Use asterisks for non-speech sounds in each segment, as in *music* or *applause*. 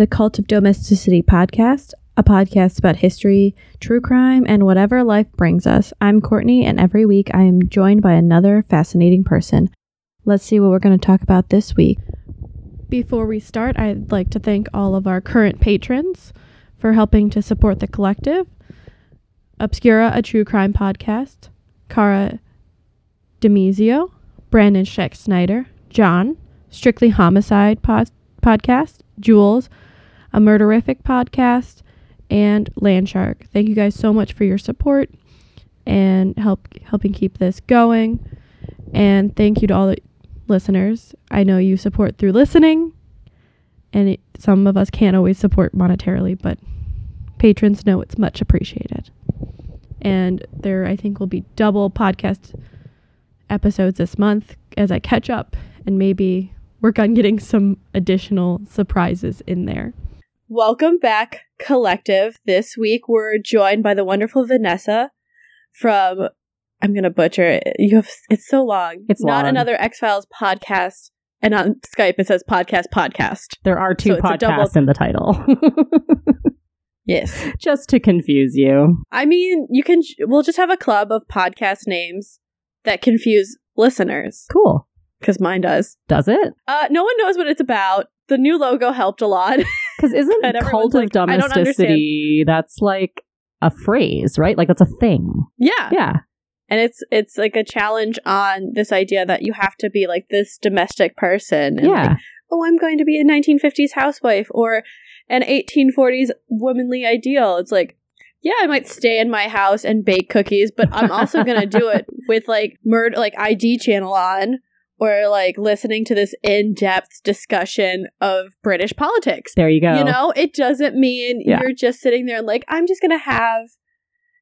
the Cult of Domesticity podcast, a podcast about history, true crime, and whatever life brings us. I'm Courtney, and every week I am joined by another fascinating person. Let's see what we're going to talk about this week. Before we start, I'd like to thank all of our current patrons for helping to support the collective Obscura, a true crime podcast, Cara Demizio, Brandon Scheck Snyder, John, Strictly Homicide pod- podcast, Jules, a Murderific podcast, and Landshark. Thank you guys so much for your support and help helping keep this going. And thank you to all the listeners. I know you support through listening, and it, some of us can't always support monetarily, but patrons know it's much appreciated. And there, I think, will be double podcast episodes this month as I catch up and maybe work on getting some additional surprises in there. Welcome back, Collective. This week we're joined by the wonderful Vanessa from I'm gonna butcher it. You have it's so long. It's not long. another X Files podcast. And on Skype it says podcast podcast. There are two So a double- podcasts in the title. *laughs* Yes. Just to confuse you. I mean, you can we'll just have a club of podcast names that confuse listeners Cool. because mine does. Does it? Uh, no one knows what it's about. The new logo helped a lot. *laughs* Because isn't And cult of like, domesticity that's like a phrase, right? Like that's a thing. yeah. Yeah. and it's it's like a challenge on this idea that you have to be like this domestic person. And Yeah. like, oh, I'm going to be a 1950s housewife or an 1840s womanly ideal. It's like, yeah, I might stay in my house and bake cookies, but I'm also going to do it *laughs* with like murder, like ID channel on, or like listening to this in-depth discussion of British politics. There you go. You know, it doesn't mean Yeah. you're just sitting there and like, I'm just going to have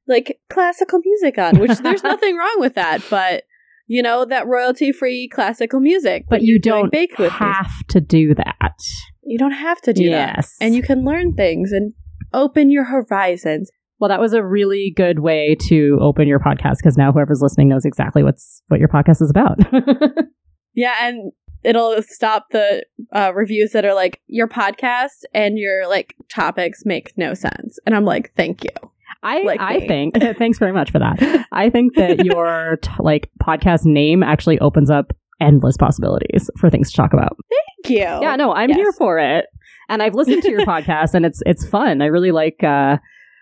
like classical music on, which *laughs* there's nothing wrong with that, but you know, that royalty free classical music. but you don't with me. have to do that. You don't have to do that. And you can learn things and open your horizons. Well, that was a really good way to open your podcast because now whoever's listening knows exactly what's what your podcast is about. *laughs* Yeah, and it'll stop the uh, reviews that are like, your podcast and your like topics make no sense. And I'm like, thank you. I Like I me. think *laughs* *laughs* thanks very much for that. I think that *laughs* your t- like podcast name actually opens up endless possibilities for things to talk about. Thank you. Yeah, no, I'm Yes. here for it. And I've listened to your podcast and it's it's fun. I really like uh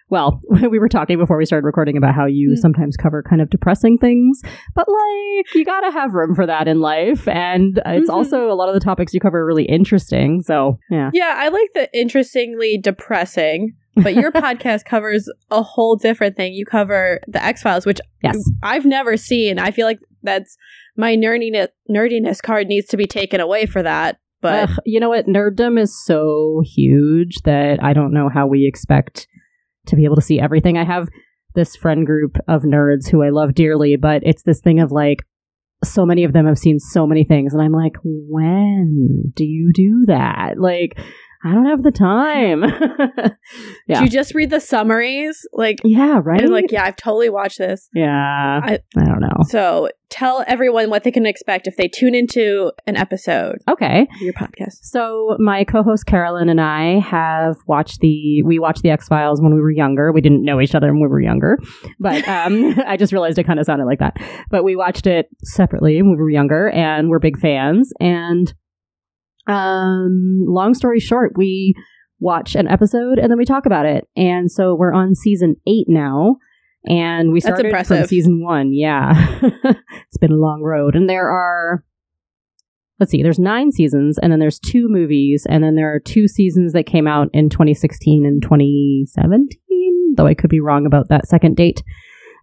well, *laughs* we were talking before we started recording about how you Mm. sometimes cover kind of depressing things, but like you got to have room for that in life and it's Mhm. also a lot of the topics you cover are really interesting. So, yeah. Yeah, I like the interestingly depressing, but your *laughs* podcast covers a whole different thing. You cover the X Files, which Yes. I've never seen. I feel like that's my nerdiness nerdiness card needs to be taken away for that. But Ugh, you know what? Nerddom is so huge that I don't know how we expect to be able to see everything. I have this friend group of nerds who I love dearly, but it's this thing of like, so many of them have seen so many things, and I'm like, when do you do that? Like, I don't have the time. *laughs* yeah. do you just read the summaries? Like, yeah, right? and like, yeah, I've totally watched this. yeah. I- I don't know. So tell everyone what they can expect if they tune into an episode Okay. of your podcast. So my co-host Carolyn and I have watched the we watched the X Files when we were younger. We didn't know each other when we were younger, but *laughs* um, *laughs* I just realized it kind of sounded like that. But we watched it separately when we were younger, and we're big fans. And um, long story short, we watch an episode and then we talk about it. And so we're on season eight now. And we started from season one. Yeah. *laughs* it's been a long road. And there are let's see, there's nine seasons, and then there's two movies, and then there are two seasons that came out in 2016 and 2017, though I could be wrong about that second date.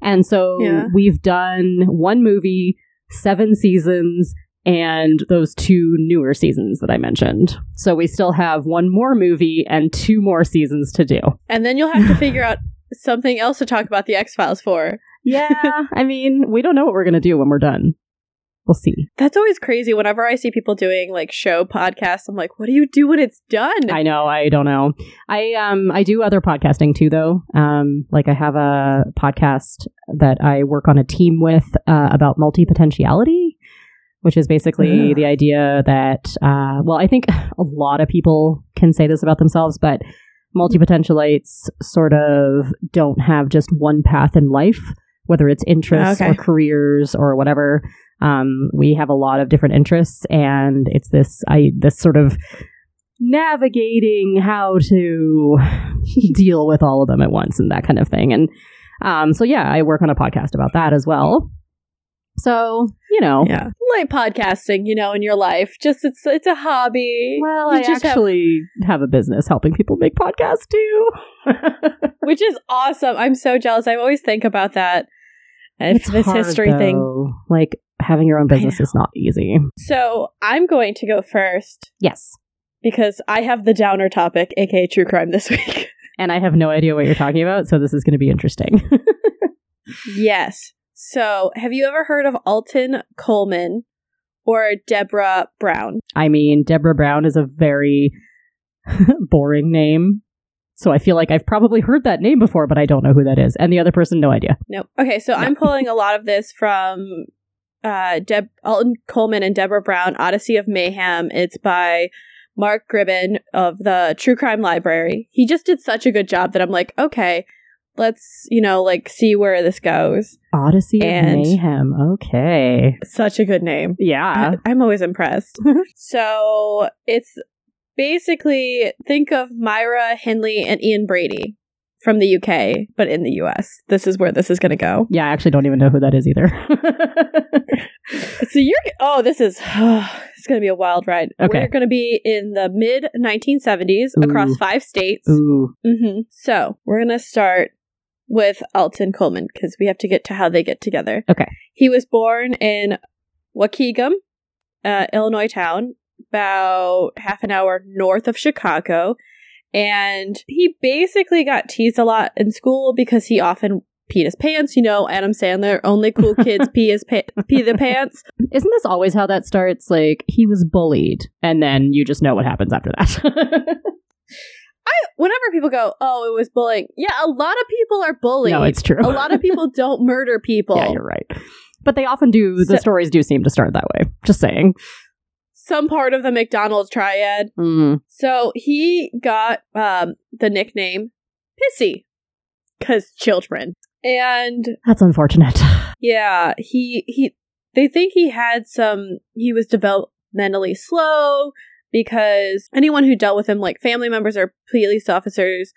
And so Yeah. we've done one movie, seven seasons, and those two newer seasons that I mentioned. So we still have one more movie and two more seasons to do. And then you'll have to figure out something else to talk about the X Files for. Yeah, *laughs* I mean, we don't know what we're going to do when we're done. We'll see. That's always crazy. Whenever I see people doing like show podcasts, I'm like, what do you do when it's done? I know. I don't know. I um I do other podcasting too, though. Um, like I have a podcast that I work on a team with uh, about multi potentiality, which is basically Ugh. the idea that, uh, well, I think *laughs* a lot of people can say this about themselves, but multi-potentialites sort of don't have just one path in life, whether it's interests Okay. or careers or whatever. Um, we have a lot of different interests, and it's this I this sort of navigating how to *laughs* deal with all of them at once and that kind of thing. And um, so yeah, I work on a podcast about that as well. So you know, Yeah. Light podcasting, you know, in your life. Just it's it's a hobby. well, You I just actually have, a business helping people make podcasts too. *laughs* which is awesome. I'm so jealous. I always think about that. And It's this hard, history thing. like having your own business is not easy. So I'm going to go first Yes, because I have the downer topic, aka true crime, this week. *laughs* and I have no idea what you're talking about, so this is going to be interesting. *laughs* yes. So have you ever heard of Alton Coleman or Deborah Brown? I mean, Deborah Brown is a very *laughs* boring name. So I feel like I've probably heard that name before, but I don't know who that is. And the other person, no idea. No. Okay, so I'm pulling a lot of this from uh Deb Alton Coleman and Deborah Brown, Odyssey of Mayhem. It's by Mark Gribben of the True Crime Library. He just did such a good job that I'm like, okay, let's, you know, like see where this goes. Odyssey And- of Mayhem. Okay. Such a good name. Yeah. I'm always impressed. *laughs* so it's basically think of Myra Hindley and Ian Brady from the UK, but in the US. This is where this is going to go. Yeah, I actually don't even know who that is either. *laughs* So you're oh, this is *sighs* it's going to be a wild ride. Okay. We're going to be in the mid 1970s across five states. Ooh. hmm So we're going to start with Alton Coleman because we have to get to how they get together. Okay. He was born in Waukegan, uh, Illinois town, about half an hour north of Chicago. And he basically got teased a lot in school because he often peed his pants. You know, Adam Sandler, only cool *laughs* kids pee his pa- pee the pants. Isn't this always how that starts? Like, he was bullied, and then you just know what happens after that. *laughs* Whenever people go, "Oh, it was bullying," yeah, a lot of people are bullied. no, it's true. a lot of people *laughs* don't murder people. Yeah, you're right. But they often do, the stories do seem to start that way. Just saying. Some part of the Macdonald's triad. Mm. So he got um, the nickname Pissy because children, and That's unfortunate. *sighs* yeah, he he. They think he had some. He was developmentally slow because anyone who dealt with him, like family members or police officers,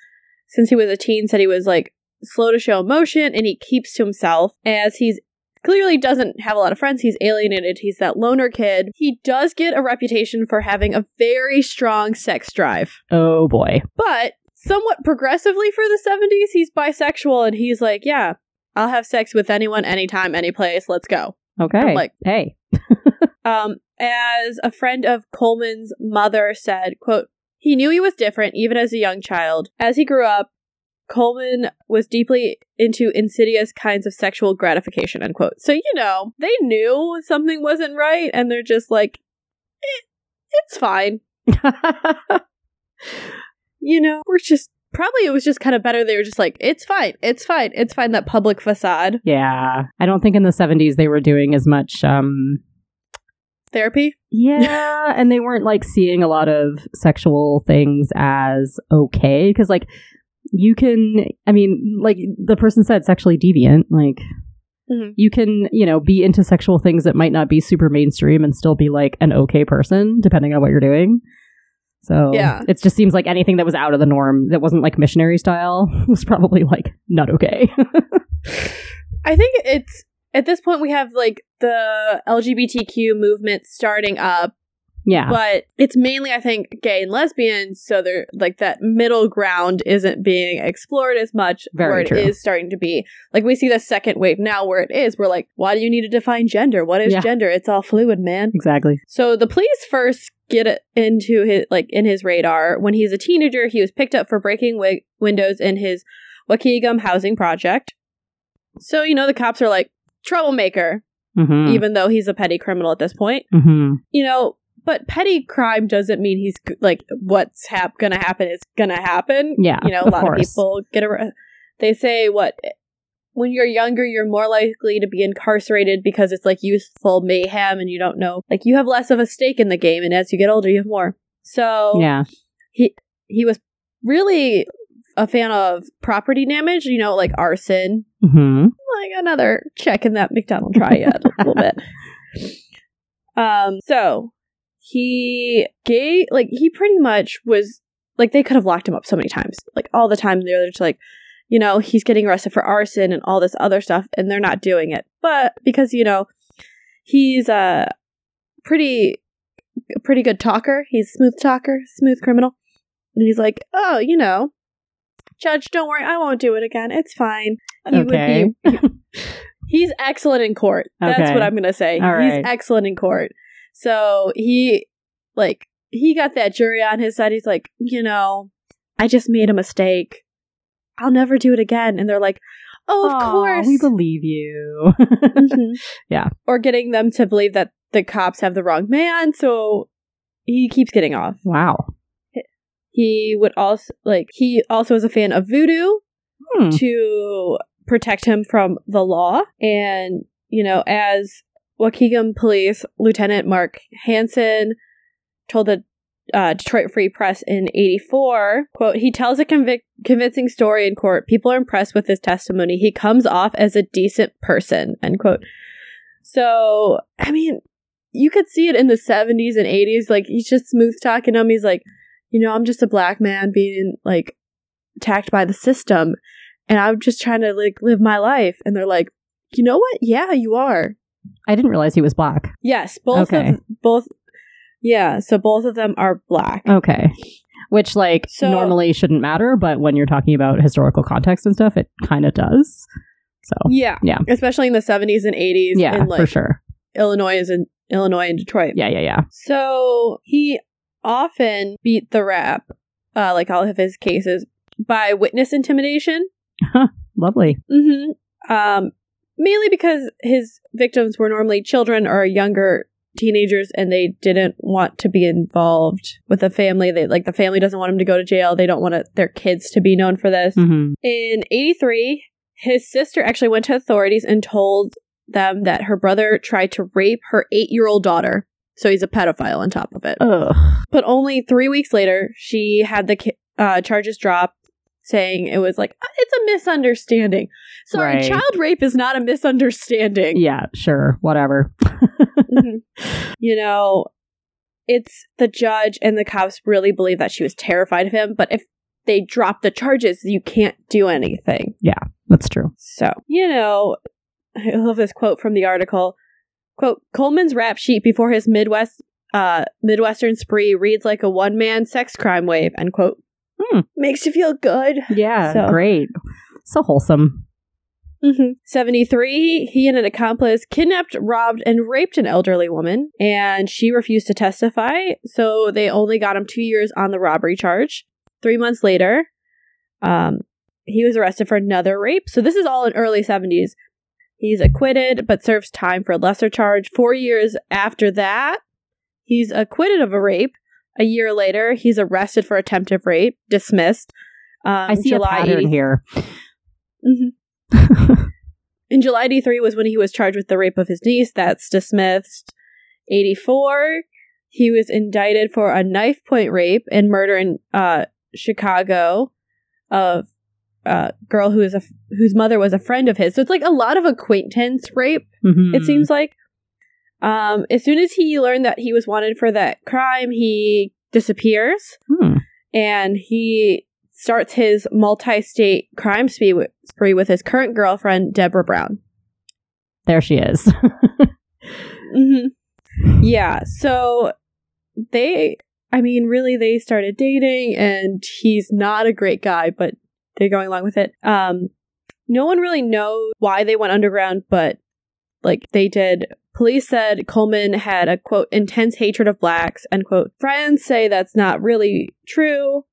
since he was a teen, said he was like slow to show emotion and he keeps to himself as he's clearly doesn't have a lot of friends. He's alienated. He's that loner kid. He does get a reputation for having a very strong sex drive. Oh boy. But somewhat progressively for the 70s, he's bisexual and he's like, yeah, I'll have sex with anyone, anytime, any place. Let's go. Okay. I'm like- hey. *laughs* Um, as a friend of Coleman's mother said, quote, he knew he was different even as a young child. As he grew up, Coleman was deeply into insidious kinds of sexual gratification, unquote. So, you know, they knew something wasn't right and they're just like, "Eh, it's fine. *laughs* You know, we're just probably it was just kind of better. They were just like, it's fine, it's fine, it's fine. That public facade yeah. I don't think in the 70s they were doing as much um therapy. yeah, and they weren't like seeing a lot of sexual things as okay cuz like you can I mean like the person said sexually deviant like Mhm. you can, you know, be into sexual things that might not be super mainstream and still be like an okay person depending on what you're doing. So Yeah. it just seems like anything that was out of the norm that wasn't like missionary style *laughs* was probably like not okay. *laughs* I think it's at this point we have like the LGBTQ movement starting up, yeah. but it's mainly I think gay and lesbians. So they're like that middle ground isn't being explored as much. Very where true. it is starting to be like we see the second wave now where it is. We're like, why do you need to define gender? What is Yeah. gender? It's all fluid, man. exactly. So the police first get it into his like in his radar when he's a teenager. He was picked up for breaking wi- windows in his Waukegan housing project. So you know the cops are like troublemaker, Mhm. even though he's a petty criminal at this point. Mhm. You know, but petty crime doesn't mean he's like what's hap- gonna happen is gonna happen. Yeah. You know, a lot course. of people get a. They say what when you're younger, you're more likely to be incarcerated because it's like youthful mayhem and you don't know. Like you have less of a stake in the game, and as you get older, you have more. So Yeah. he he was really a fan of property damage, you know, like arson, hmm like another check in that Macdonald triad a little bit. *laughs* Um, so he gave like he pretty much was like they could have locked him up so many times, like all the time. They're just like, you know, he's getting arrested for arson and all this other stuff, and they're not doing it. But because you know he's a pretty pretty good talker, he's a smooth talker, smooth criminal, and he's like, oh, you know. Judge, don't worry, I won't do it again. It's fine. He would Okay. *laughs* be He's excellent in court. That's Okay. what I'm going to say. All He's right. excellent in court. So he, like, he got that jury on his side. He's like, you know, I just made a mistake. I'll never do it again. And they're like, oh, of Aw, course. We believe you. Mhm. *laughs* Yeah. Or getting them to believe that the cops have the wrong man. So he keeps getting off. wow. He would also, like, he also is a fan of voodoo. Hmm. to protect him from the law. And, you know, as Waukegan Police Lieutenant Mark Hansen told the uh, Detroit Free Press in 84, quote, he tells a convic- convincing story in court. People are impressed with his testimony. He comes off as a decent person, end quote. So, I mean, you could see it in the 70s and 80s. Like, he's just smooth talking him. He's like, you know, I'm just a black man being, like, attacked by the system and I'm just trying to like live my life. And they're like, you know what? Yeah, you are. I didn't realize he was black. Yes, both Okay. of both. Yeah, so both of them are black. Okay. Which, like, So- normally shouldn't matter, but when you're talking about historical context and stuff, it kind of does. So, Yeah, Yeah. especially in the seventies and eighties. yeah, in like for sure. Illinois is in Illinois and Detroit. Yeah, yeah, yeah. So he often beat the rap, uh, like all of his cases, by witness intimidation. Huh, Lovely. hmm Um, mainly because his victims were normally children or younger teenagers, and they didn't want to be involved with the family. They like the family doesn't want them to go to jail. They don't want their kids to be known for this. hmm In '83, his sister actually went to authorities and told them that her brother tried to rape her eight-year-old daughter. So he's a pedophile on top of it. Ugh. But only three weeks later, she had the ki- uh, charges dropped, saying it was like, "Uh, it's a misunderstanding. Sorry, Right. child rape is not a misunderstanding. Yeah, sure. Whatever. *laughs* Mhm. You know, it's the judge and the cops really believe that she was terrified of him, but if they drop the charges, you can't do anything. Yeah, that's true. So, you know, I love this quote from the article. Quote, Coleman's rap sheet before his Midwest uh Midwestern spree reads like a one man sex crime wave, end quote. Hmm. Makes you feel good. Yeah, So- great. So wholesome. hmm 73, he and an accomplice kidnapped, robbed, and raped an elderly woman, and she refused to testify, so they only got him two years on the robbery charge. Three months later, um, he was arrested for another rape. So this is all in early 70s. He's acquitted, but serves time for a lesser charge. Four years after that, he's acquitted of a rape. A year later, he's arrested for attempted rape, dismissed. Um, I see a pattern 80 here. Mhm. *laughs* In July 83 was when he was charged with the rape of his niece. That's dismissed. 84, he was indicted for a knife point rape and murder in uh, Chicago of a girl who is a whose mother was a friend of his. So it's like a lot of acquaintance rape. Mhm. It seems like. Um, as soon as he learned that he was wanted for that crime, he disappears Hmm. and he starts his multi-state crime spree with, spree with his current girlfriend Deborah Brown. There she is. *laughs* hmm Yeah, so they, I mean, really, they started dating, and he's not a great guy, but they're going along with it. Um, no one really knows why they went underground, but like they did. Police said Coleman had a quote intense hatred of blacks, end quote. Friends say that's not really true.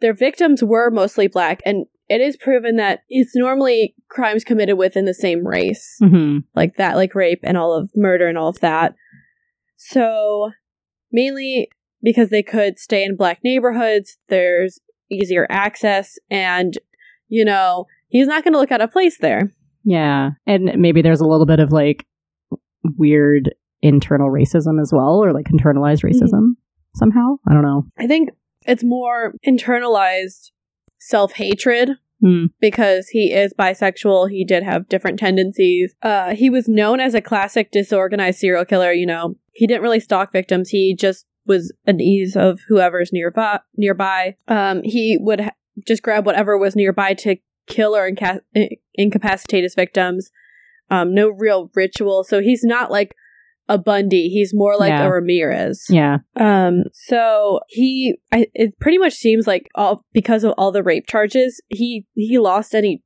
Their victims were mostly black, and it is proven that it's normally crimes committed within the same race hmm like that, like rape and all of murder and all of that. So, mainly because they could stay in black neighborhoods, there's easier access, and, you know, he's not going to look out of place there. Yeah. And maybe there's a little bit of like weird internal racism as well, or like internalized racism somehow. I don't know. I think it's more internalized self hatred Hmm. because he is bisexual. He did have different tendencies. Uh, he was known as a classic disorganized serial killer. You know, he didn't really stalk victims. He just was an ease of whoever's nearby. Nearby, um, he would ha- just grab whatever was nearby to kill or inca- incapacitate his victims. Um, no real ritual. So he's not like a Bundy. He's more like Yeah. a Ramirez. Yeah. Um, so he, I, it pretty much seems like all because of all the rape charges, he he lost any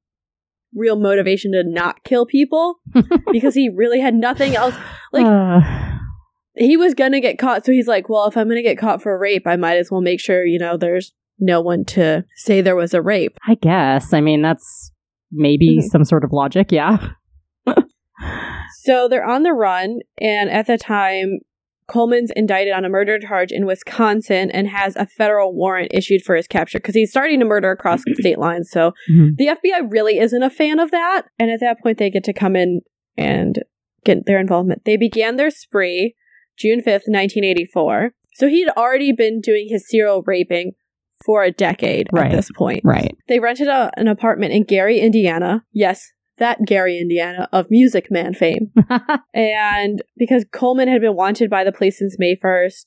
real motivation to not kill people *laughs* because he really had nothing else. Like Uh, he was gonna get caught, so he's like, well, if I'm gonna get caught for rape, I might as well make sure you know there's no one to say there was a rape. I guess. I mean, that's maybe Mhm. some sort of logic. Yeah. *laughs* So they're on the run, and at the time, Coleman's indicted on a murder charge in Wisconsin and has a federal warrant issued for his capture because he's starting to murder across state lines. So Mhm. the FBI really isn't a fan of that. And at that point, they get to come in and get their involvement. They began their spree June 5th, 1984. So he'd already been doing his serial raping for a decade Right. at this point. Right. They rented a, an apartment in Gary, Indiana. Yes, that Gary, Indiana of Music Man fame. *laughs* And because Coleman had been wanted by the police since May 1st,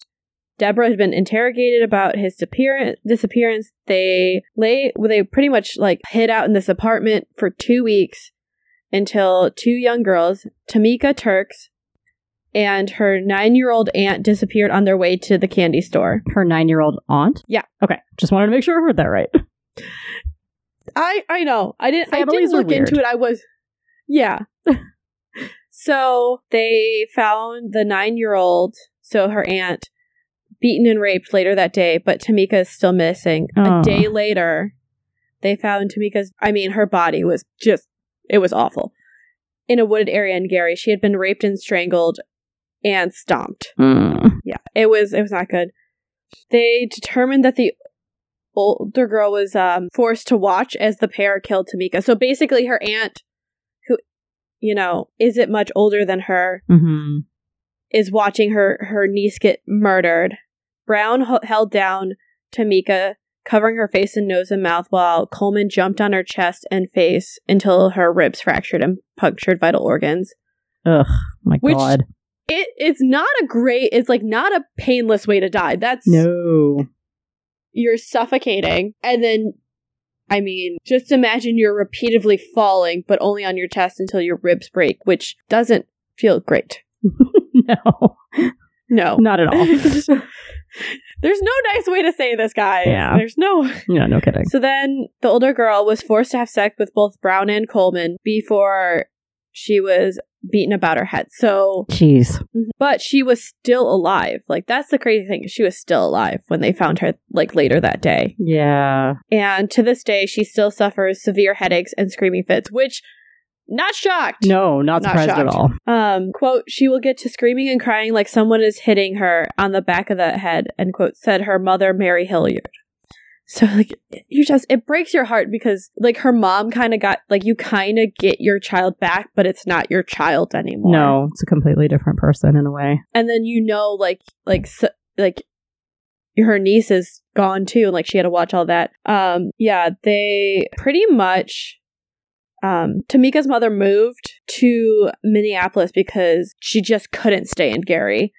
Deborah had been interrogated about his disappearance. disappearance. They lay, well, they pretty much like hid out in this apartment for two weeks until two young girls, Tamika Turks and her nine year old aunt, disappeared on their way to the candy store. Her nine year old aunt? Yeah. Okay. Just wanted to make sure I heard that right. *laughs* I I know. I didn't. I Families didn't are look into it. I was, yeah. *laughs* so they found the nine-year-old, so her aunt, beaten and raped later that day, but Tamika is still missing. Aw. A oh. day later, they found Tamika's. I mean, her body was just. It was awful. In a wooded area in Gary, she had been raped and strangled, and stomped. Mm. Yeah, it was it was not good. They determined that the older girl was um, forced to watch as the pair killed Tamika. So basically, her aunt, who you know isn't much older than her, hmm is watching her her niece get murdered. Brown h- held down Tamika, covering her face and nose and mouth, while Coleman jumped on her chest and face until her ribs fractured and punctured vital organs. Ugh. My Which- God. It it's not a great. It's like not a painless way to die. That's No. you're suffocating and then i mean just imagine you're repeatedly falling but only on your chest until your ribs break which doesn't feel great *laughs* no. no Not at all. *laughs* there's no nice way to say this guys Yeah. there's no yeah, no kidding. so then the older girl was forced to have sex with both brown and coleman before she was beaten about her head so Jeez. but she was still alive like that's the crazy thing she was still alive when they found her like later that day Yeah. And to this day, she still suffers severe headaches and screaming fits, which, not shocked. No, not Not surprised at all. Um, quote, she will get to screaming and crying like someone is hitting her on the back of the head, end quote, said her mother, Mary Hilliard. So, like, you just, it breaks your heart because, like, her mom kind of got, like, you kind of get your child back, but it's not your child anymore. No, it's a completely different person in a way. And then you know, like, like, so, like, her niece is gone too, and like she had to watch all that. Um, yeah, they pretty much. Um, Tamika's mother moved to Minneapolis because she just couldn't stay in Gary.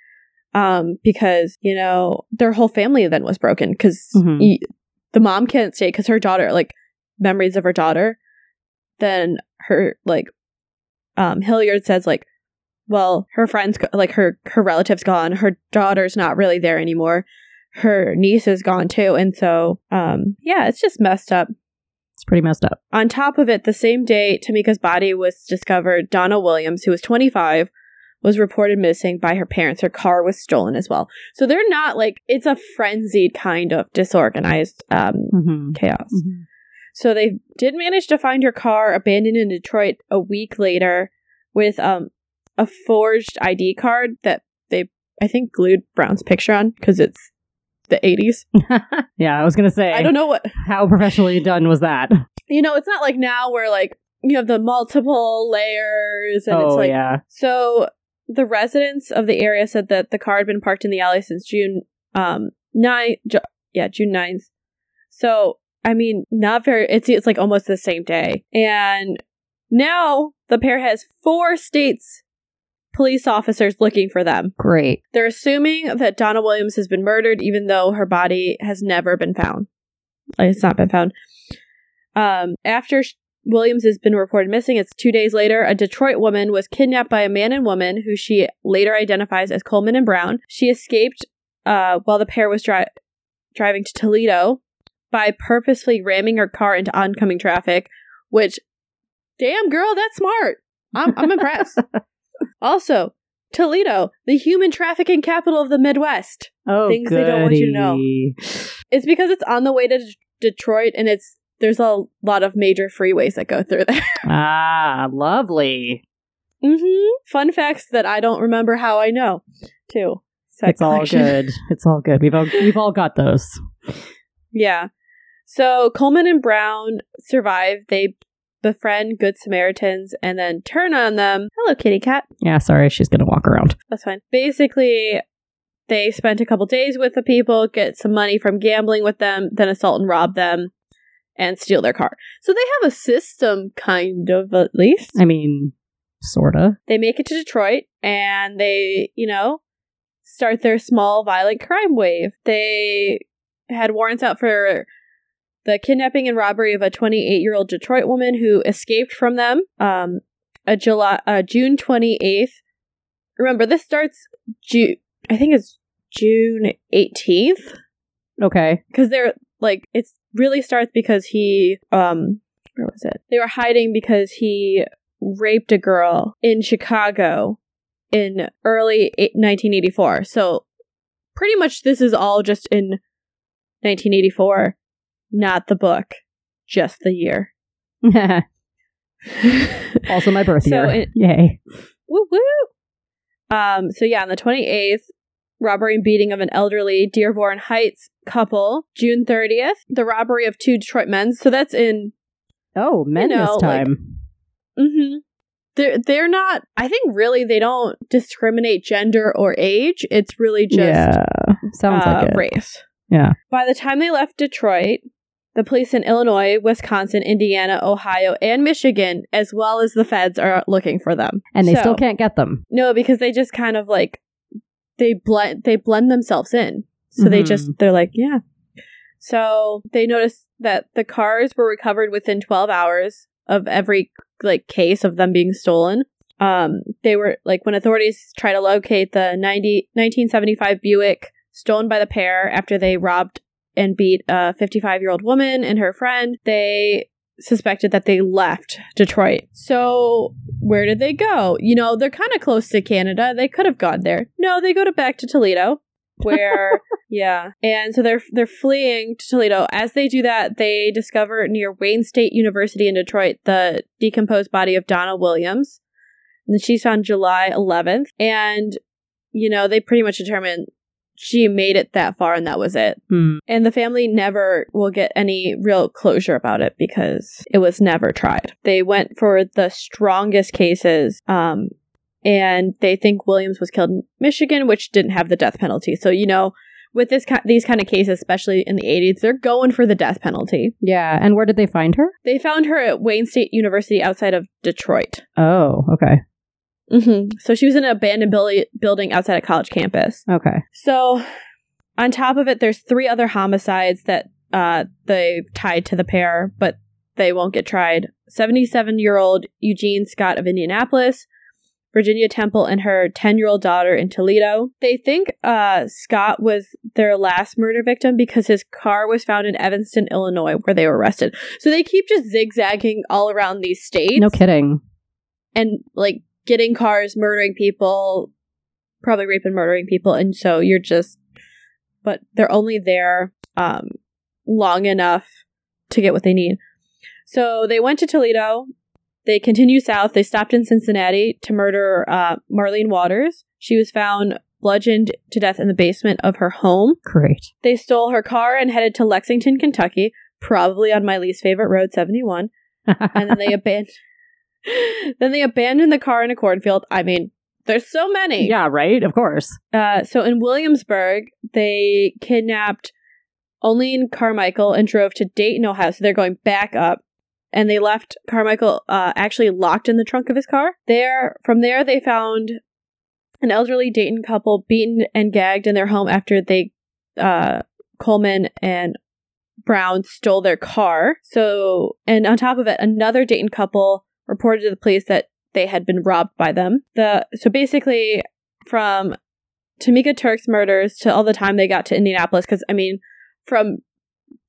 Um, because you know their whole family then was broken because Mhm. The mom can't stay because her daughter, like memories of her daughter, then her like, um, Hilliard says like, well, her friends, go- like her her relatives gone, her daughter's not really there anymore, her niece is gone too, and so, um, yeah, it's just messed up. It's pretty messed up. On top of it, the same day Tamika's body was discovered, Donna Williams, who was 25, was reported missing by her parents. Her car was stolen as well. So they're not like it's a frenzied kind of disorganized um, hmm chaos. So they did manage to find her car abandoned in Detroit a week later with um, a forged ID card that they, I think, glued Brown's picture on because it's the 80s. *laughs* yeah, I was gonna say. I don't know what how professionally done was that. you know, it's not like now where like you have the multiple layers, and oh it's like yeah. so. The residents of the area said that the car had been parked in the alley since June um nine. Ju- yeah, June 9th. So I mean, not very. It's it's like almost the same day, and now the pair has four states police officers looking for them. Great. They're assuming that Donna Williams has been murdered, even though her body has never been found. Like, it's not been found. Um, after Williams has been reported missing, it's two days later. A Detroit woman was kidnapped by a man and woman who she later identifies as Coleman and Brown. She escaped uh, while the pair was dri- driving to Toledo by purposely ramming her car into oncoming traffic, which, damn girl, that's smart. I'm, I'm impressed. *laughs* also, Toledo, the human trafficking capital of the Midwest. Oh, Things they don't want you to know. It's because it's on the way to D- Detroit and it's there's a lot of major freeways that go through *laughs* there. Ah, lovely. hmm Fun facts that I don't remember how I know, too. Side it's all good. *laughs* It's all good. We've all we've all got those. Yeah. So Coleman and Brown survive. They befriend Good Samaritans and then turn on them. Hello, kitty cat. Yeah, sorry, she's gonna walk around. That's fine. Basically, they spent a couple days with the people, get some money from gambling with them, then assault and rob them, and steal their car. So they have a system, kind of, at least. I mean, sorta. They make it to Detroit and they, you know, start their small violent crime wave. They had warrants out for the kidnapping and robbery of a 28 year old Detroit woman who escaped from them. Um, a July, uh, June 28th. Remember, this starts June. I think it's June 18th Okay. because they're like it really starts because he um where was it they were hiding because he raped a girl in chicago in early 1984 so pretty much this is all just in 1984 not the book just the year *laughs* *laughs* also my birth So year. it- Yay. Woo woo. Um. So yeah, on the twenty eighth, robbery and beating of an elderly Dearborn Heights couple. June thirtieth, the robbery of two Detroit men. So that's in. Oh, men know, this like- time. Mm-hmm. They're they're not. I think really they don't discriminate gender or age. It's really just yeah. Sounds uh, like it. race. Yeah. By the time they left Detroit, the police in Illinois, Wisconsin, Indiana, Ohio, and Michigan, as well as the feds, are looking for them. And they So- still can't get them. No, because they just kind of like they blend they blend themselves in. So they Mhm. just they're like, yeah. So they noticed that the cars were recovered within 12 hours of every like case of them being stolen. Um they were like when authorities try to locate the 90 1975 Buick stolen by the pair after they robbed and beat a 55-year-old woman and her friend, they suspected that they left Detroit. So where did they go? You know, they're kind of close to Canada. They could have gone there. No, they go to back to Toledo, where *laughs* yeah, and so they're they're fleeing to Toledo. As they do that, they discover near Wayne State University in Detroit the decomposed body of Donna Williams, and she's found July 11th. And you know, they pretty much determined she made it that far, and that was it. Hmm. And the family never will get any real closure about it because it was never tried. They went for the strongest cases, um, and they think Williams was killed in Michigan, which didn't have the death penalty. So you know, with this ki- these kind of cases, especially in the 80s, they're going for the death penalty. Yeah. And where did they find her? They found her at Wayne State University outside of Detroit. Oh, okay. Hmm So she was in an abandoned buil- building outside a college campus. Okay. So, on top of it, there's three other homicides that uh, they tied to the pair, but they won't get tried. 77 year old Eugene Scott of Indianapolis, Virginia Temple, and her 10 year old daughter in Toledo. They think uh, Scott was their last murder victim because his car was found in Evanston, Illinois, where they were arrested. So they keep just zigzagging all around these states No kidding. and like getting cars, murdering people, probably raping, murdering people, and so you're just, but they're only there um, long enough to get what they need. So they went to Toledo. They continue south. They stopped in Cincinnati to murder uh, Marlene Walters. She was found bludgeoned to death in the basement of her home. Great. They stole her car and headed to Lexington, Kentucky, probably on my least favorite road, 71 and then they *laughs* abandoned *laughs* then they abandoned the car in a cornfield. I mean, there's so many. Yeah, right? Of course. Uh, so in Williamsburg, they kidnapped Oline Carmichael and drove to Dayton, Ohio. So they're going back up. And they left Carmichael uh, actually locked in the trunk of his car. There, from there, they found an elderly Dayton couple beaten and gagged in their home after they, uh, Coleman and Brown stole their car. So, and on top of it, another Dayton couple reported to the police that they had been robbed by them. The so basically from Tamika Turk's murders to all the time they got to Indianapolis, because I mean, from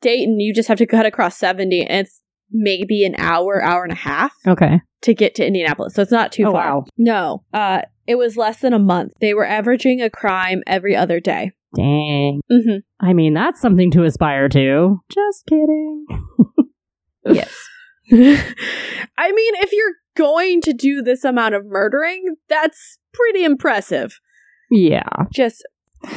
Dayton you just have to cut across seventy, and it's maybe an hour, hour and a half Okay. to get to Indianapolis. So it's not too Oh, far. wow. No, uh, it was less than a month. They were averaging a crime every other day. Dang. Mm-hmm. I mean, that's something to aspire to. Just kidding. *laughs* Yes. *laughs* I mean, if you're going to do this amount of murdering, that's pretty impressive. Yeah. Just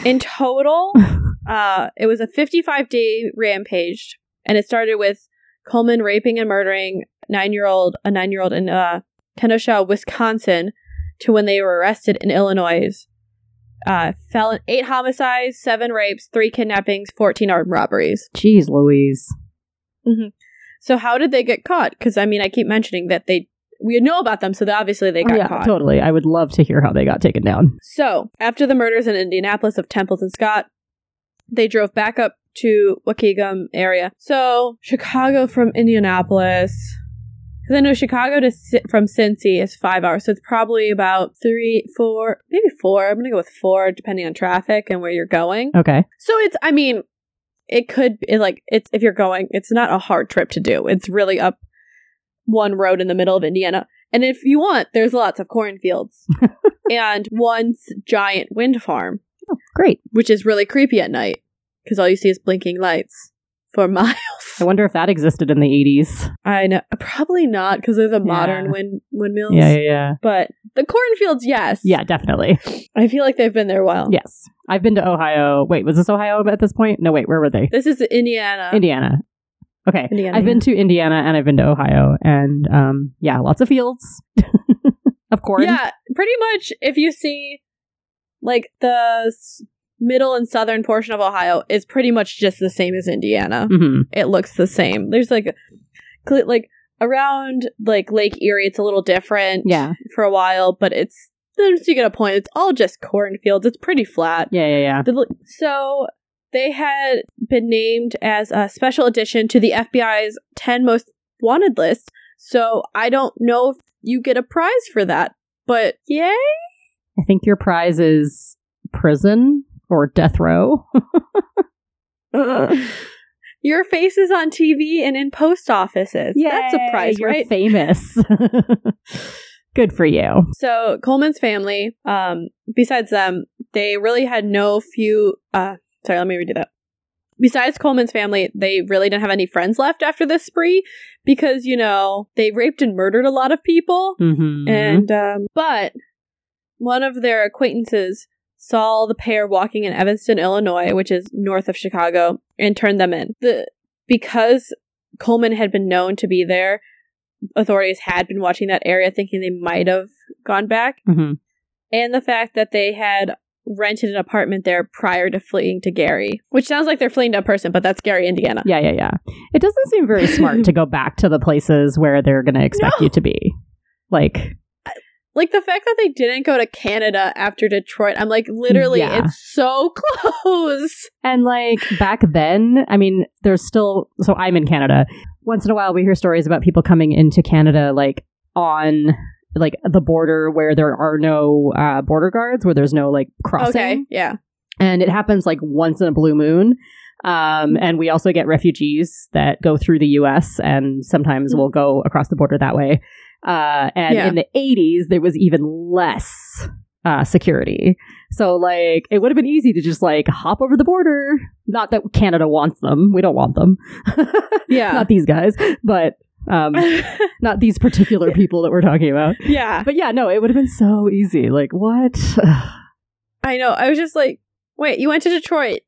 in total, *laughs* uh, it was a 55 day rampage, and it started with Coleman raping and murdering nine year old a nine year old in uh, Kenosha, Wisconsin, to when they were arrested in Illinois. Uh, felon eight homicides, seven rapes, three kidnappings, fourteen armed robberies. Jeez Louise. So how did they get caught? Because I mean, I keep mentioning that they we know about them, so obviously they got Oh, yeah, caught. totally. I would love to hear how they got taken down. So after the murders in Indianapolis of Temples and Scott, they drove back up to Waukegan area. So Chicago from Indianapolis. Because I know Chicago to from Cincy is five hours, so it's probably about three, four, maybe four. I'm gonna go with four, depending on traffic and where you're going. Okay. So it's, I mean, it could it like it's if you're going, it's not a hard trip to do. It's really up one road in the middle of Indiana, and if you want, there's lots of cornfields *laughs* and one giant wind farm, Oh, Great. which is really creepy at night because all you see is blinking lights for *laughs* miles. I wonder if that existed in the 80s. I know, probably not because they're the Yeah. modern wind windmills. Yeah, yeah, yeah. But the cornfields, yes. Yeah, definitely. I feel like they've been there a while. Yes. I've been to Ohio. Wait, was this Ohio at this point? No, wait, where were they? This is Indiana. Indiana. Okay. Indiana, I've been to Indiana and I've been to Ohio and um yeah, lots of fields. *laughs* of course. Yeah, pretty much. If you see, like the s- middle and southern portion of Ohio is pretty much just the same as Indiana. hmm It looks the same. There's like, like around like Lake Erie, it's a little different. Yeah. for a while, but it's once you get a point, it's all just cornfields. It's pretty flat. Yeah, yeah, yeah. The- So they had been named as a special addition to the FBI's 10 most wanted list. So I don't know if you get a prize for that, but yay. I think your prize is prison or death row. *laughs* *laughs* Your face is on TV and in post offices. That's a prize, you're right? famous. *laughs* Good for you. so Coleman's family, um, besides them, they really had no few. Uh, sorry, let me redo that. Besides Coleman's family, they really didn't have any friends left after this spree because you know they raped and murdered a lot of people. Mm-hmm. And um, but one of their acquaintances saw the pair walking in Evanston, Illinois, which is north of Chicago, and turned them in. The because Coleman had been known to be there, authorities had been watching that area, thinking they might have gone back, hmm and the fact that they had rented an apartment there prior to fleeing to Gary, which sounds like they're fleeing to a person, but that's Gary, Indiana. Yeah, yeah, yeah. It doesn't seem very smart to go back to the places where they're going to expect No. you to be. Like, Like the fact that they didn't go to Canada after Detroit, I'm like, literally, Yeah. it's so *laughs* close. and like back then, I mean, there's still, so I'm in Canada. Once in a while, we hear stories about people coming into Canada, like on like the border where there are no uh, border guards, where there's no like crossing. Okay, yeah. and it happens like once in a blue moon. Um, and we also get refugees that go through the U.S. and sometimes Mm. will go across the border that way. Uh, and Yeah. in the 80s, there was even less uh, security. So, like, it would have been easy to just like hop over the border. Not that Canada wants them; we don't want them. *laughs* Yeah. not these guys, but um, *laughs* not these particular people that we're talking about. yeah. But yeah, no, it would have been so easy. Like, what? *sighs* I know. I was just like, wait, you went to Detroit,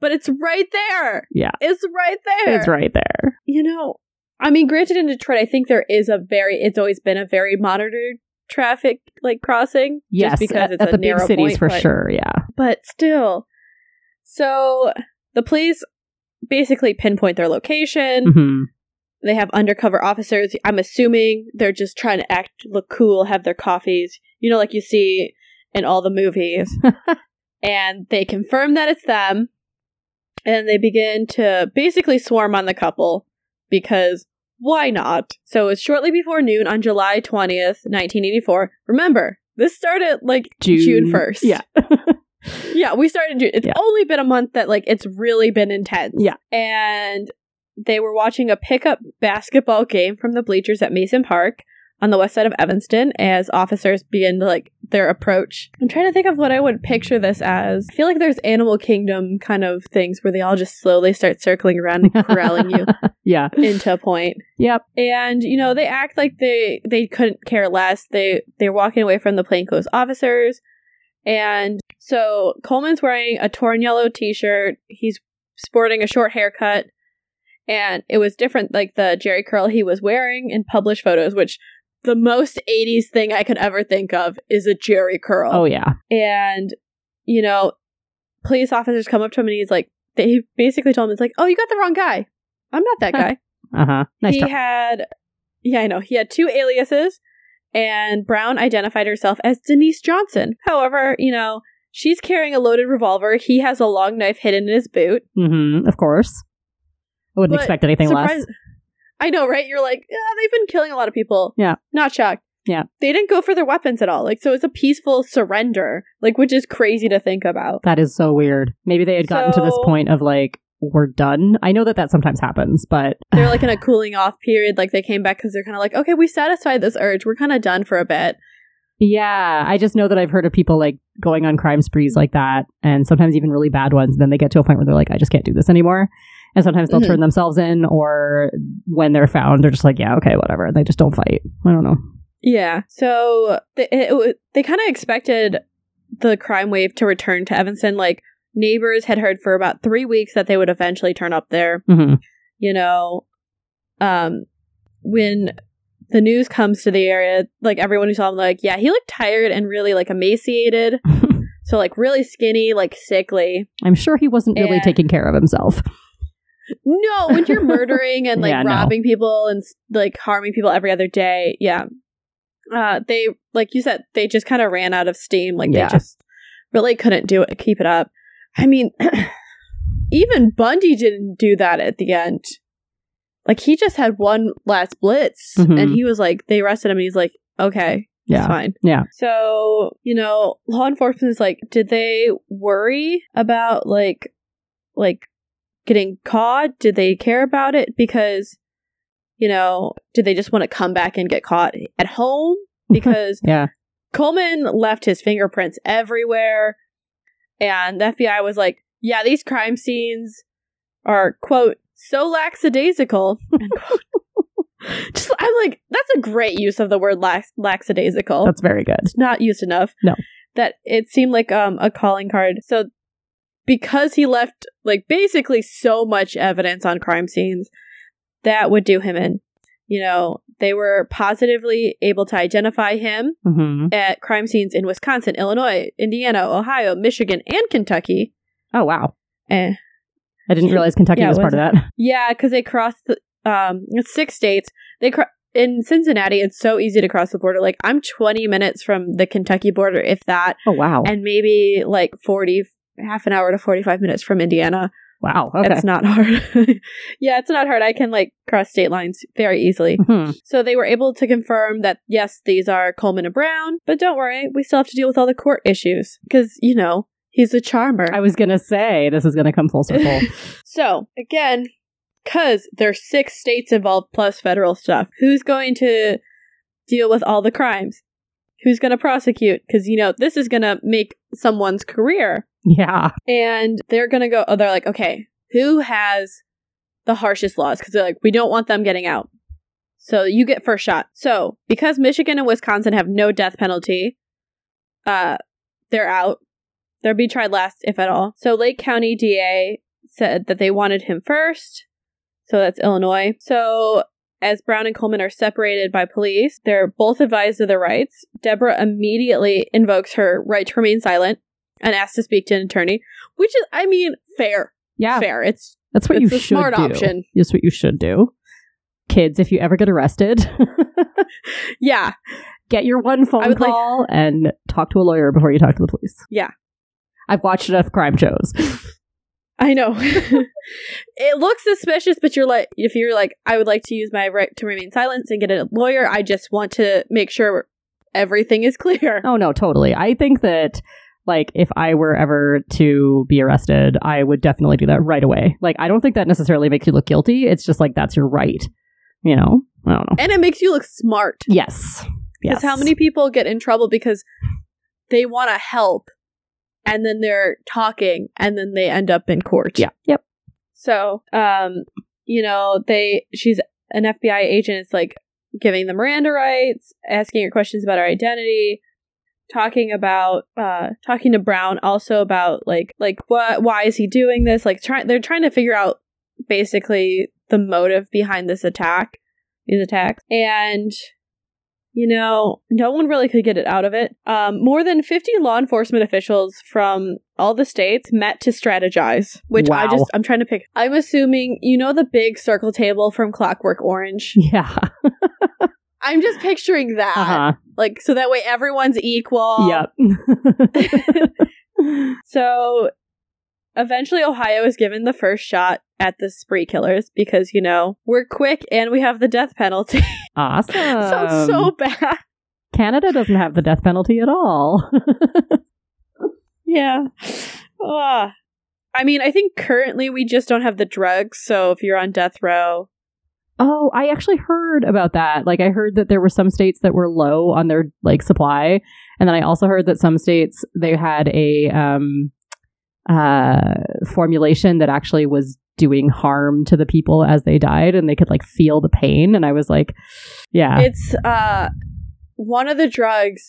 but it's right there. Yeah. It's right there. it's right there. You know, I mean, granted, in Detroit, I think there is a very. It's always been a very monitored traffic like crossing. Yes, just because at, it's at a the big cities point, for but- sure. Yeah. But still, so the police basically pinpoint their location. hmm They have undercover officers. I'm assuming they're just trying to act look cool, have their coffees, you know, like you see in all the movies. *laughs* and they confirm that it's them. And they begin to basically swarm on the couple because why not? So it's shortly before noon on July 20th, 1984. Remember, this started like June, 1st. Yeah. *laughs* Yeah, we started June. It's Yeah. only been a month that like it's really been intense. Yeah. And they were watching a pickup basketball game from the bleachers at Mason Park on the west side of Evanston as officers begin to like their approach. I'm trying to think of what I would picture this as. I feel like there's animal kingdom kind of things where they all just slowly start circling around and corralling you *laughs* yeah. into a point Yep. and you know they act like they they couldn't care less they they're walking away from the plainclothes officers and so coleman's wearing a torn yellow t-shirt he's sporting a short haircut and it was different like the Jheri curl he was wearing in published photos which the most 80s thing i could ever think of is a Jheri curl Oh yeah. and you know police officers come up to him and he's like they basically told him it's like oh you got the wrong guy i'm not that guy Uh huh. Nice he had yeah i know he had two aliases and brown identified herself as denise johnson however you know she's carrying a loaded revolver he has a long knife hidden in his boot Mm-hmm. Of course. I wouldn't But expect anything less. I know right you're like yeah they've been killing a lot of people Yeah. not shocked Yeah. they didn't go for their weapons at all like so it's a peaceful surrender like which is crazy to think about That is so weird. Maybe they had gotten to this point of like, we're done. I know that that sometimes happens, but *sighs* they're like in a cooling off period like they came back because they're kind of like okay we satisfied this urge we're kind of done for a bit yeah, I just know that I've heard of people like going on crime sprees like that, and sometimes even really bad ones. And then they get to a point where they're like, I just can't do this anymore. And sometimes they'll Mhm. turn themselves in, or when they're found, they're just like, yeah, okay, whatever. And they just don't fight. I don't know. Yeah. So they, it, they kind of expected the crime wave to return to Evanston. Like neighbors had heard for about three weeks that they would eventually turn up there. hmm You know, um, when the news comes to the area, like everyone who saw him, like, yeah, he looked tired and really like emaciated. *laughs* So like really skinny, like sickly. I'm sure he wasn't really Yeah. taking care of himself. No, when you're *laughs* murdering and like Yeah, no. robbing people and like harming people every other day, yeah. Uh they like you said, they just kind of ran out of steam. Like Yeah. they just really couldn't do it keep it up. I mean *clears throat* even Bundy didn't do that at the end. Like he just had one last blitz Mhm. and he was like they arrested him and he's like, Okay, it's Yeah. fine. Yeah. So, you know, law enforcement is like, did they worry about like like getting caught? Did they care about it? Because, you know, did they just want to come back and get caught at home? *laughs* Because Yeah. Coleman left his fingerprints everywhere. And the FBI was like, yeah, these crime scenes are, quote, so lackadaisical. *laughs* Just, I'm like, that's a great use of the word lax- lackadaisical That's very good. not used enough. No. That it seemed like um a calling card. So because he left like basically so much evidence on crime scenes, that would do him in. You know, they were positively able to identify him hmm at crime scenes in Wisconsin, Illinois, Indiana, Ohio, Michigan, and Kentucky. Oh, wow. Eh. I didn't realize Kentucky Yeah, was it part of that. *laughs* Yeah, because they crossed the, um six states. They cro- in Cincinnati. It's so easy to cross the border. Like I'm 20 minutes from the Kentucky border, if that. Oh, wow. and maybe like 40 half an hour to 45 minutes from indiana wow. Okay. it's not *laughs* hard yeah it's not hard i can like cross state lines very easily Mhm. so they were able to confirm that yes these are coleman and brown but don't worry we still have to deal with all the court issues because you know he's a charmer I was going to say, this is going to come full circle. *laughs* so again because there's six states involved plus federal stuff who's going to deal with all the crimes who's going to prosecute because you know this is going to make someone's career yeah. and they're gonna go oh they're like okay who has the harshest laws? Because they're like we don't want them getting out. So you get first shot. So because michigan and wisconsin have no death penalty uh they're out. They'll be tried last if at all. So lake county da said that they wanted him first. So that's illinois. So as Brown and Coleman are separated by police, they're both advised of their rights. Deborah immediately invokes her right to remain silent and asks to speak to an attorney, which is, I mean, fair. Yeah, Fair. It's that's what it's you a should smart do. option. That's what you should do. Kids, if you ever get arrested, *laughs* yeah, get your one phone would like- call and talk to a lawyer before you talk to the police. Yeah. I've watched enough crime shows. *laughs* I know. *laughs* it looks suspicious, but you're like, if you're like, I would like to use my right to remain silent and get a lawyer, I just want to make sure everything is clear. Oh no, totally. I think that like if I were ever to be arrested, I would definitely do that right away. Like I don't think that necessarily makes you look guilty. It's just like that's your right. You know? I don't know. And it makes you look smart. Yes. Because Yes. how many people get in trouble because they want to help and then they're talking and then they end up in court. Yeah. Yep. So, um, you know, they she's an FBI agent. It's like giving the Miranda rights, asking her questions about her identity, talking about uh talking to Brown also about like like what why is he doing this? Like trying they're trying to figure out basically the motive behind this attack, these attacks. And you know, no one really could get it out of it. Um, more than 50 law enforcement officials from all the states met to strategize, which I just, I'm trying to pick. I'm assuming, you know, the big circle table from Clockwork Orange. *laughs* Yeah. I'm just picturing that. Uh-huh. Like, so that way everyone's equal. Yep. *laughs* So eventually Ohio is given the first shot at the spree killers because, you know, we're quick and we have the death penalty. *laughs* awesome. Sounds so bad. Canada doesn't have the death penalty at all. *laughs* Yeah. Ugh. I mean, I think currently we just don't have the drugs. So if you're on death row, Oh, I actually heard about that. Like I heard that there were some states that were low on their like supply, and then I also heard that some states they had a um uh formulation that actually was doing harm to the people as they died and they could like feel the pain and I was like, yeah. it's uh one of the drugs.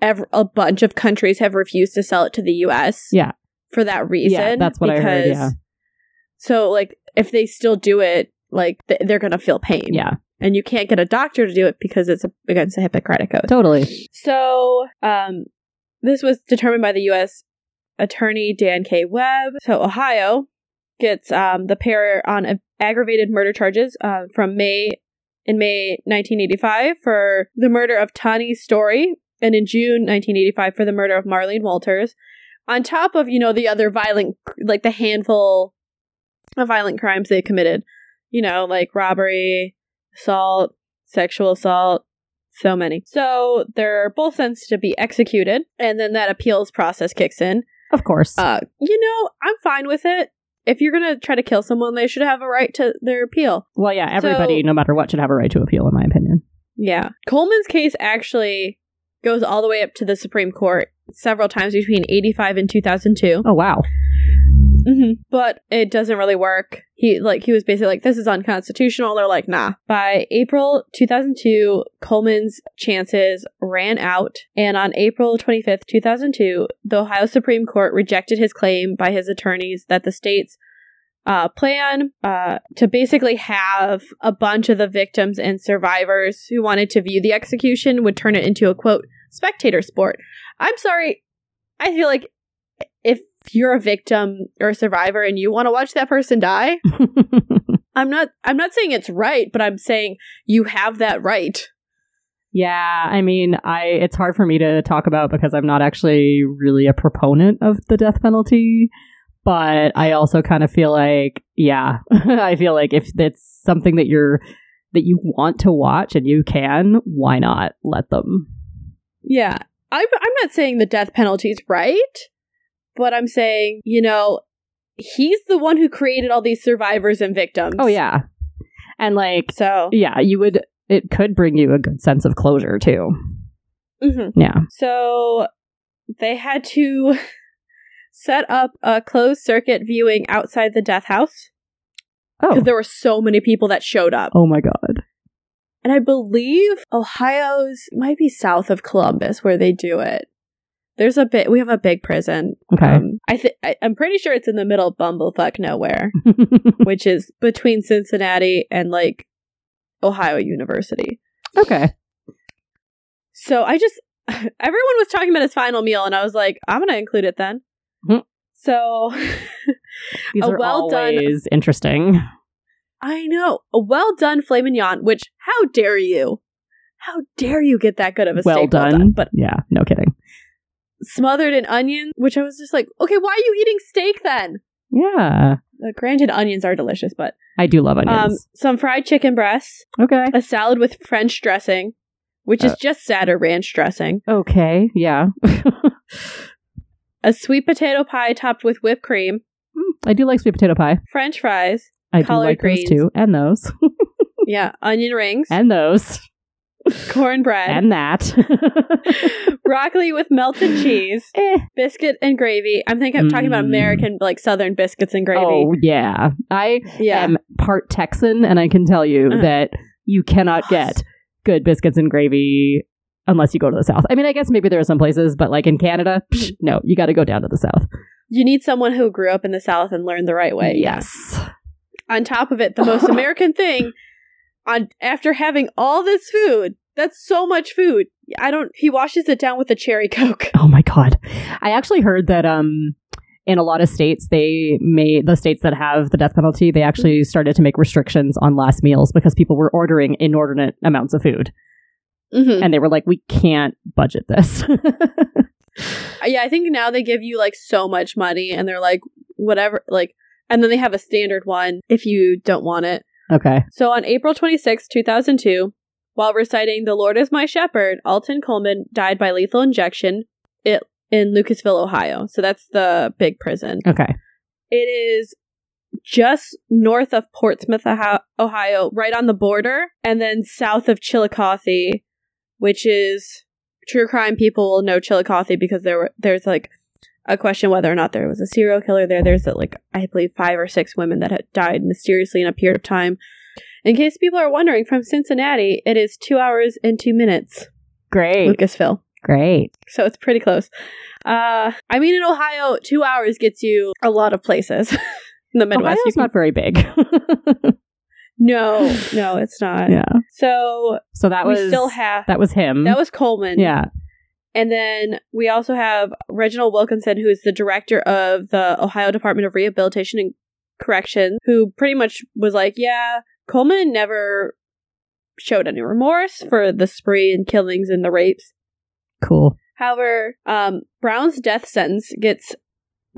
Ev- a bunch of countries have refused to sell it to the U.S. Yeah. for that reason. Yeah, that's what I heard, yeah. So, like, if they still do it, like th- they're gonna feel pain. yeah, and you can't get a doctor to do it because it's against the Hippocratic Oath. totally. So, um, this was determined by the U.S. Attorney Dan K. Webb. So, Ohio gets um, the pair on a- aggravated murder charges uh, from May in May 1985 for the murder of Tonnie Storey, and in June 1985 for the murder of Marlene Walters. On top of you know the other violent, like the handful of violent crimes they committed, you know, like robbery, assault, sexual assault, so many. So they're both sentenced to be executed, and then that appeals process kicks in. Of course. Uh, you know, I'm fine with it. If you're gonna try to kill someone, they should have a right to their appeal. well, yeah, everybody, so- no matter what, should have a right to appeal, in my opinion. Yeah. Coleman's case actually goes all the way up to the Supreme Court several times between 85 and 2002. Oh wow. Hmm But it doesn't really work. He like he was basically like this is unconstitutional. They're like nah. By April 2002, Coleman's chances ran out, and on April 25th, 2002, the Ohio Supreme Court rejected his claim by his attorneys that the state's uh, plan uh, to basically have a bunch of the victims and survivors who wanted to view the execution would turn it into a quote spectator sport. I'm sorry. I feel like if you're a victim or a survivor and you want to watch that person die, *laughs* I'm not I'm not saying it's right, but I'm saying you have that right. Yeah, I mean, I it's hard for me to talk about because I'm not actually really a proponent of the death penalty, but I also kind of feel like, yeah, *laughs* I feel like if it's something that you're that you want to watch and you can, why not let them? Yeah. I'm I'm not saying the death penalty is right, but I'm saying, you know, he's the one who created all these survivors and victims. Oh yeah. And like So, yeah, you would it could bring you a good sense of closure too. mhm. Yeah. So they had to *laughs* set up a closed circuit viewing outside the death house Oh. because there were so many people that showed up. Oh my god. And I believe Ohio's might be south of Columbus where they do it. There's a bit. We have a big prison. Okay. Um, I think I'm pretty sure it's in the middle of bumblefuck nowhere, *laughs* which is between Cincinnati and like Ohio University. Okay. So I just *laughs* everyone was talking about his final meal, and I was like, I'm gonna include it then. Mhm. So *laughs* These A are well done- always interesting. I know a well done filet mignon. Which how dare you? How dare you get that good of a Well steak done. But Yeah, no kidding. Smothered in onions, which I was just like, okay, why are you eating steak then? Yeah. Uh, granted, onions are delicious, but I do love um, onions. some fried chicken breasts, okay. a salad with French dressing, which is Uh, just sadder ranch dressing, Okay. Yeah. a sweet potato pie topped with whipped cream, I do like sweet potato pie. French fries, I do like greens. those too. And those. *laughs* yeah, onion rings, and those. Cornbread, And that. *laughs* broccoli with melted cheese, Eh. biscuit and gravy. I'm thinking I'm talking about Mm. American like Southern biscuits and gravy. Oh, yeah. I yeah, am part Texan, and I can tell you Uh. that you cannot get good biscuits and gravy unless you go to the South. I mean, I guess maybe there are some places, but like in Canada, psh, no, you got to go down to the South. you need someone who grew up in the South and learned the right way. Yes. on top of it, the most *laughs* American thing on after having all this food, that's so much food. I don't he washes it down with a cherry *laughs* coke. Oh my god. I actually heard that um in a lot of states they made the states that have the death penalty, they actually started to make restrictions on last meals because people were ordering inordinate amounts of food. Mhm. And they were like, We can't budget this. *laughs* Yeah, I think now they give you like so much money and they're like whatever like and then they have a standard one if you don't want it. Okay. So on April 26, 2002, while reciting The Lord is My Shepherd, Alton Coleman died by lethal injection it, in Lucasville, Ohio. So that's the big prison. Okay. It is just north of Portsmouth, Ohio, right on the border, and then south of Chillicothe, which is true crime people will know Chillicothe because there were there's like a question whether or not there was a serial killer there. There's uh, like I believe five or six women that had died mysteriously in a period of time. In case people are wondering, from Cincinnati, it is two hours and two minutes, Great. Lucasville. Great. So it's pretty close. Uh, I mean, in Ohio, two hours gets you a lot of places. *laughs* in the Midwest, it's can- not very big. *laughs* no, no, it's not. yeah. So So that we was still have that was him. that was Coleman. yeah. And then we also have Reginald Wilkinson, who is the director of the Ohio Department of Rehabilitation and Correction, who pretty much was like, "Yeah, Coleman never showed any remorse for the spree and killings and the rapes." Cool. However, um, Brown's death sentence gets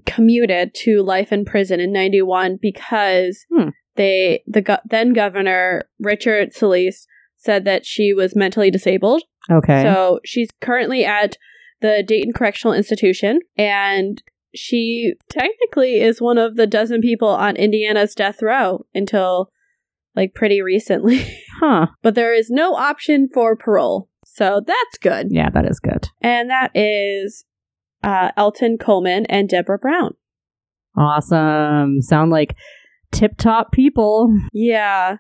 commuted to life in prison in '91 because Hmm. they the go- then governor Richard Celeste said that she was mentally disabled. Okay. So she's currently at the Dayton Correctional Institution, and she technically is one of the dozen people on Indiana's death row until like pretty recently. *laughs* huh. but there is no option for parole. So that's good. Yeah, that is good. And that is uh, Alton Coleman and Deborah Brown. Awesome. Sound like tip top people. Yeah.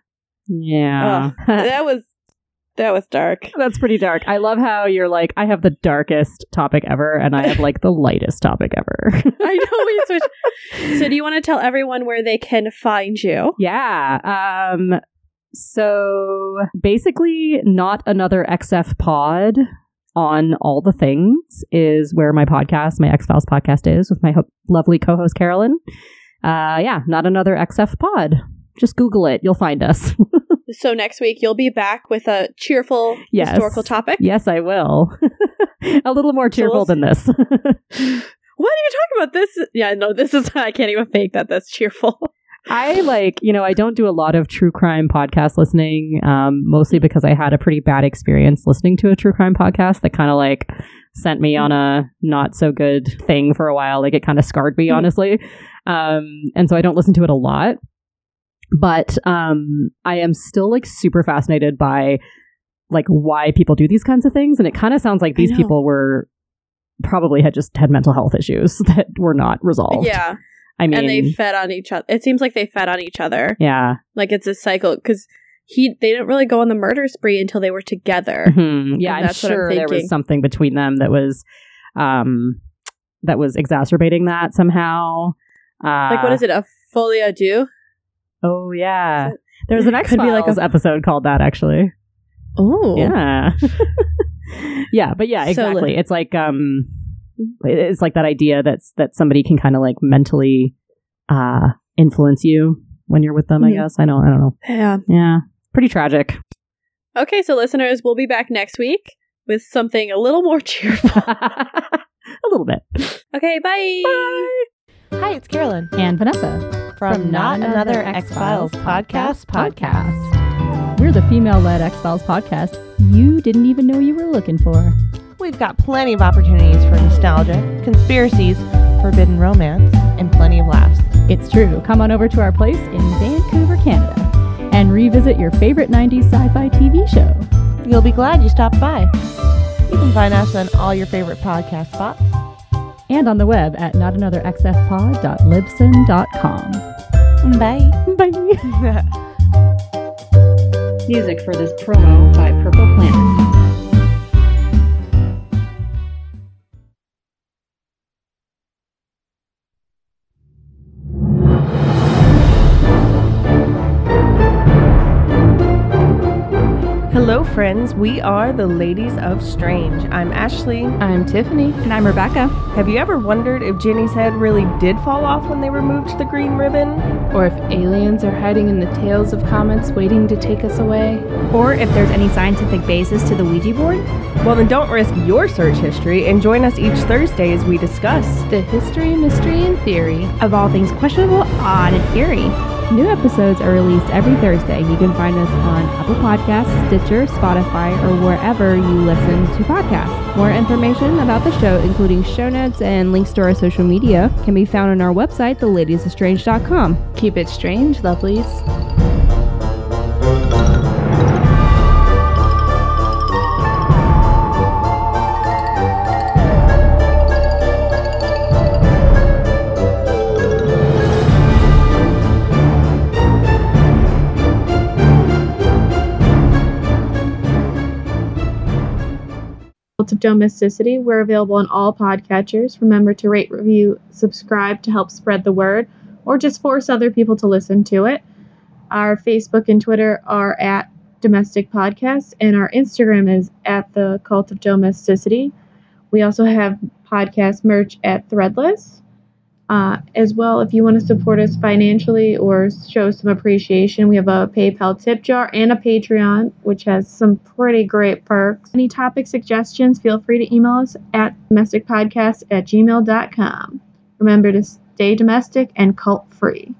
Yeah. that was that was dark. That's pretty dark. I love how you're like, I have the darkest topic ever, and I have like the lightest topic ever. *laughs* I know we switched. *laughs* So do you want to tell everyone where they can find you? yeah. Um. So basically, not another XF pod on all the things is where my podcast, my X Files podcast, is with my ho- lovely co-host Carolyn. Uh, yeah, not another XF pod. Just Google it; you'll find us. *laughs* So next week you'll be back with a cheerful Yes. historical topic. yes, I will. *laughs* A little more cheerful we'll than this. *laughs* What are you talking about? This? Yeah, no, this is. *laughs* I can't even fake that. That's cheerful. I like, you know, I don't do a lot of true crime podcast listening, um, mostly because I had a pretty bad experience listening to a true crime podcast that kind of like sent me on a not so good thing for a while. Like it kind of scarred me, Mhm. honestly. Um, and so I don't listen to it a lot. But um, I am still like super fascinated by like why people do these kinds of things. And it kind of sounds like these people were probably had just had mental health issues *laughs* that were not resolved. Yeah, I mean, and they fed on each other. It seems like they fed on each other. yeah. Like it's a cycle because he they didn't really go on the murder spree until they were together. Mhm. Yeah, And I'm that's what I'm sure there was something between them that was um that was exacerbating that somehow. Uh, like what is it? A folie à deux? Oh yeah. There's an X *laughs* Could be like a- episode called that actually. Oh, Yeah. *laughs* yeah, but yeah, So exactly. it's like um it's like that idea that's that somebody can kind of like mentally uh influence you when you're with them, I Mhm. guess. I don't I don't know. yeah. Yeah. Pretty tragic. Okay, so listeners, we'll be back next week with something a little more *laughs* cheerful. A little bit. okay, bye. bye. Hi, it's Carolyn And Vanessa from Not Another X Files podcast podcast. We're the female led X Files podcast you didn't even know you were looking for. We've got plenty of opportunities for nostalgia, conspiracies, forbidden romance, and plenty of laughs. It's true. Come on over to our place in Vancouver, Canada, and revisit your favorite 90s sci fi TV show. You'll be glad you stopped by. You can find us on all your favorite podcast spots. And on the web at notanotherxfpod.libsyn.com. Bye. Bye. *laughs* Music for this promo by Purple Planet. Hello, friends. We are the Ladies of Strange. I'm Ashley. I'm Tiffany. And I'm Rebecca. Have you ever wondered if Jenny's head really did fall off when they removed the green ribbon? Or if aliens are hiding in the tails of comets waiting to take us away. Or if there's any scientific basis to the Ouija board. Well, then don't risk your search history and join us each Thursday as we discuss. The history, mystery, and theory. Of all things questionable, odd, and eerie. New episodes are released every Thursday. You can find us on Apple Podcasts, Stitcher, Spotify, or wherever you listen to podcasts. More information about the show, including show notes and links to our social media, can be found on our website, theladiesestrange.com. Keep it strange, lovelies. Domesticity. We're available on all podcatchers. Remember to rate, review, subscribe to help spread the word, or just force other people to listen to it. Our Facebook and Twitter are at Domestic Podcast, and our Instagram is at the Cult of Domesticity. We also have podcast merch at Threadless. Uh, as well, if you want to support us financially or show some appreciation, we have a PayPal tip jar and a Patreon, which has some pretty great perks. Any topic suggestions, feel free to email us at domesticpodcast at gmail.com. Remember to stay domestic and cult free.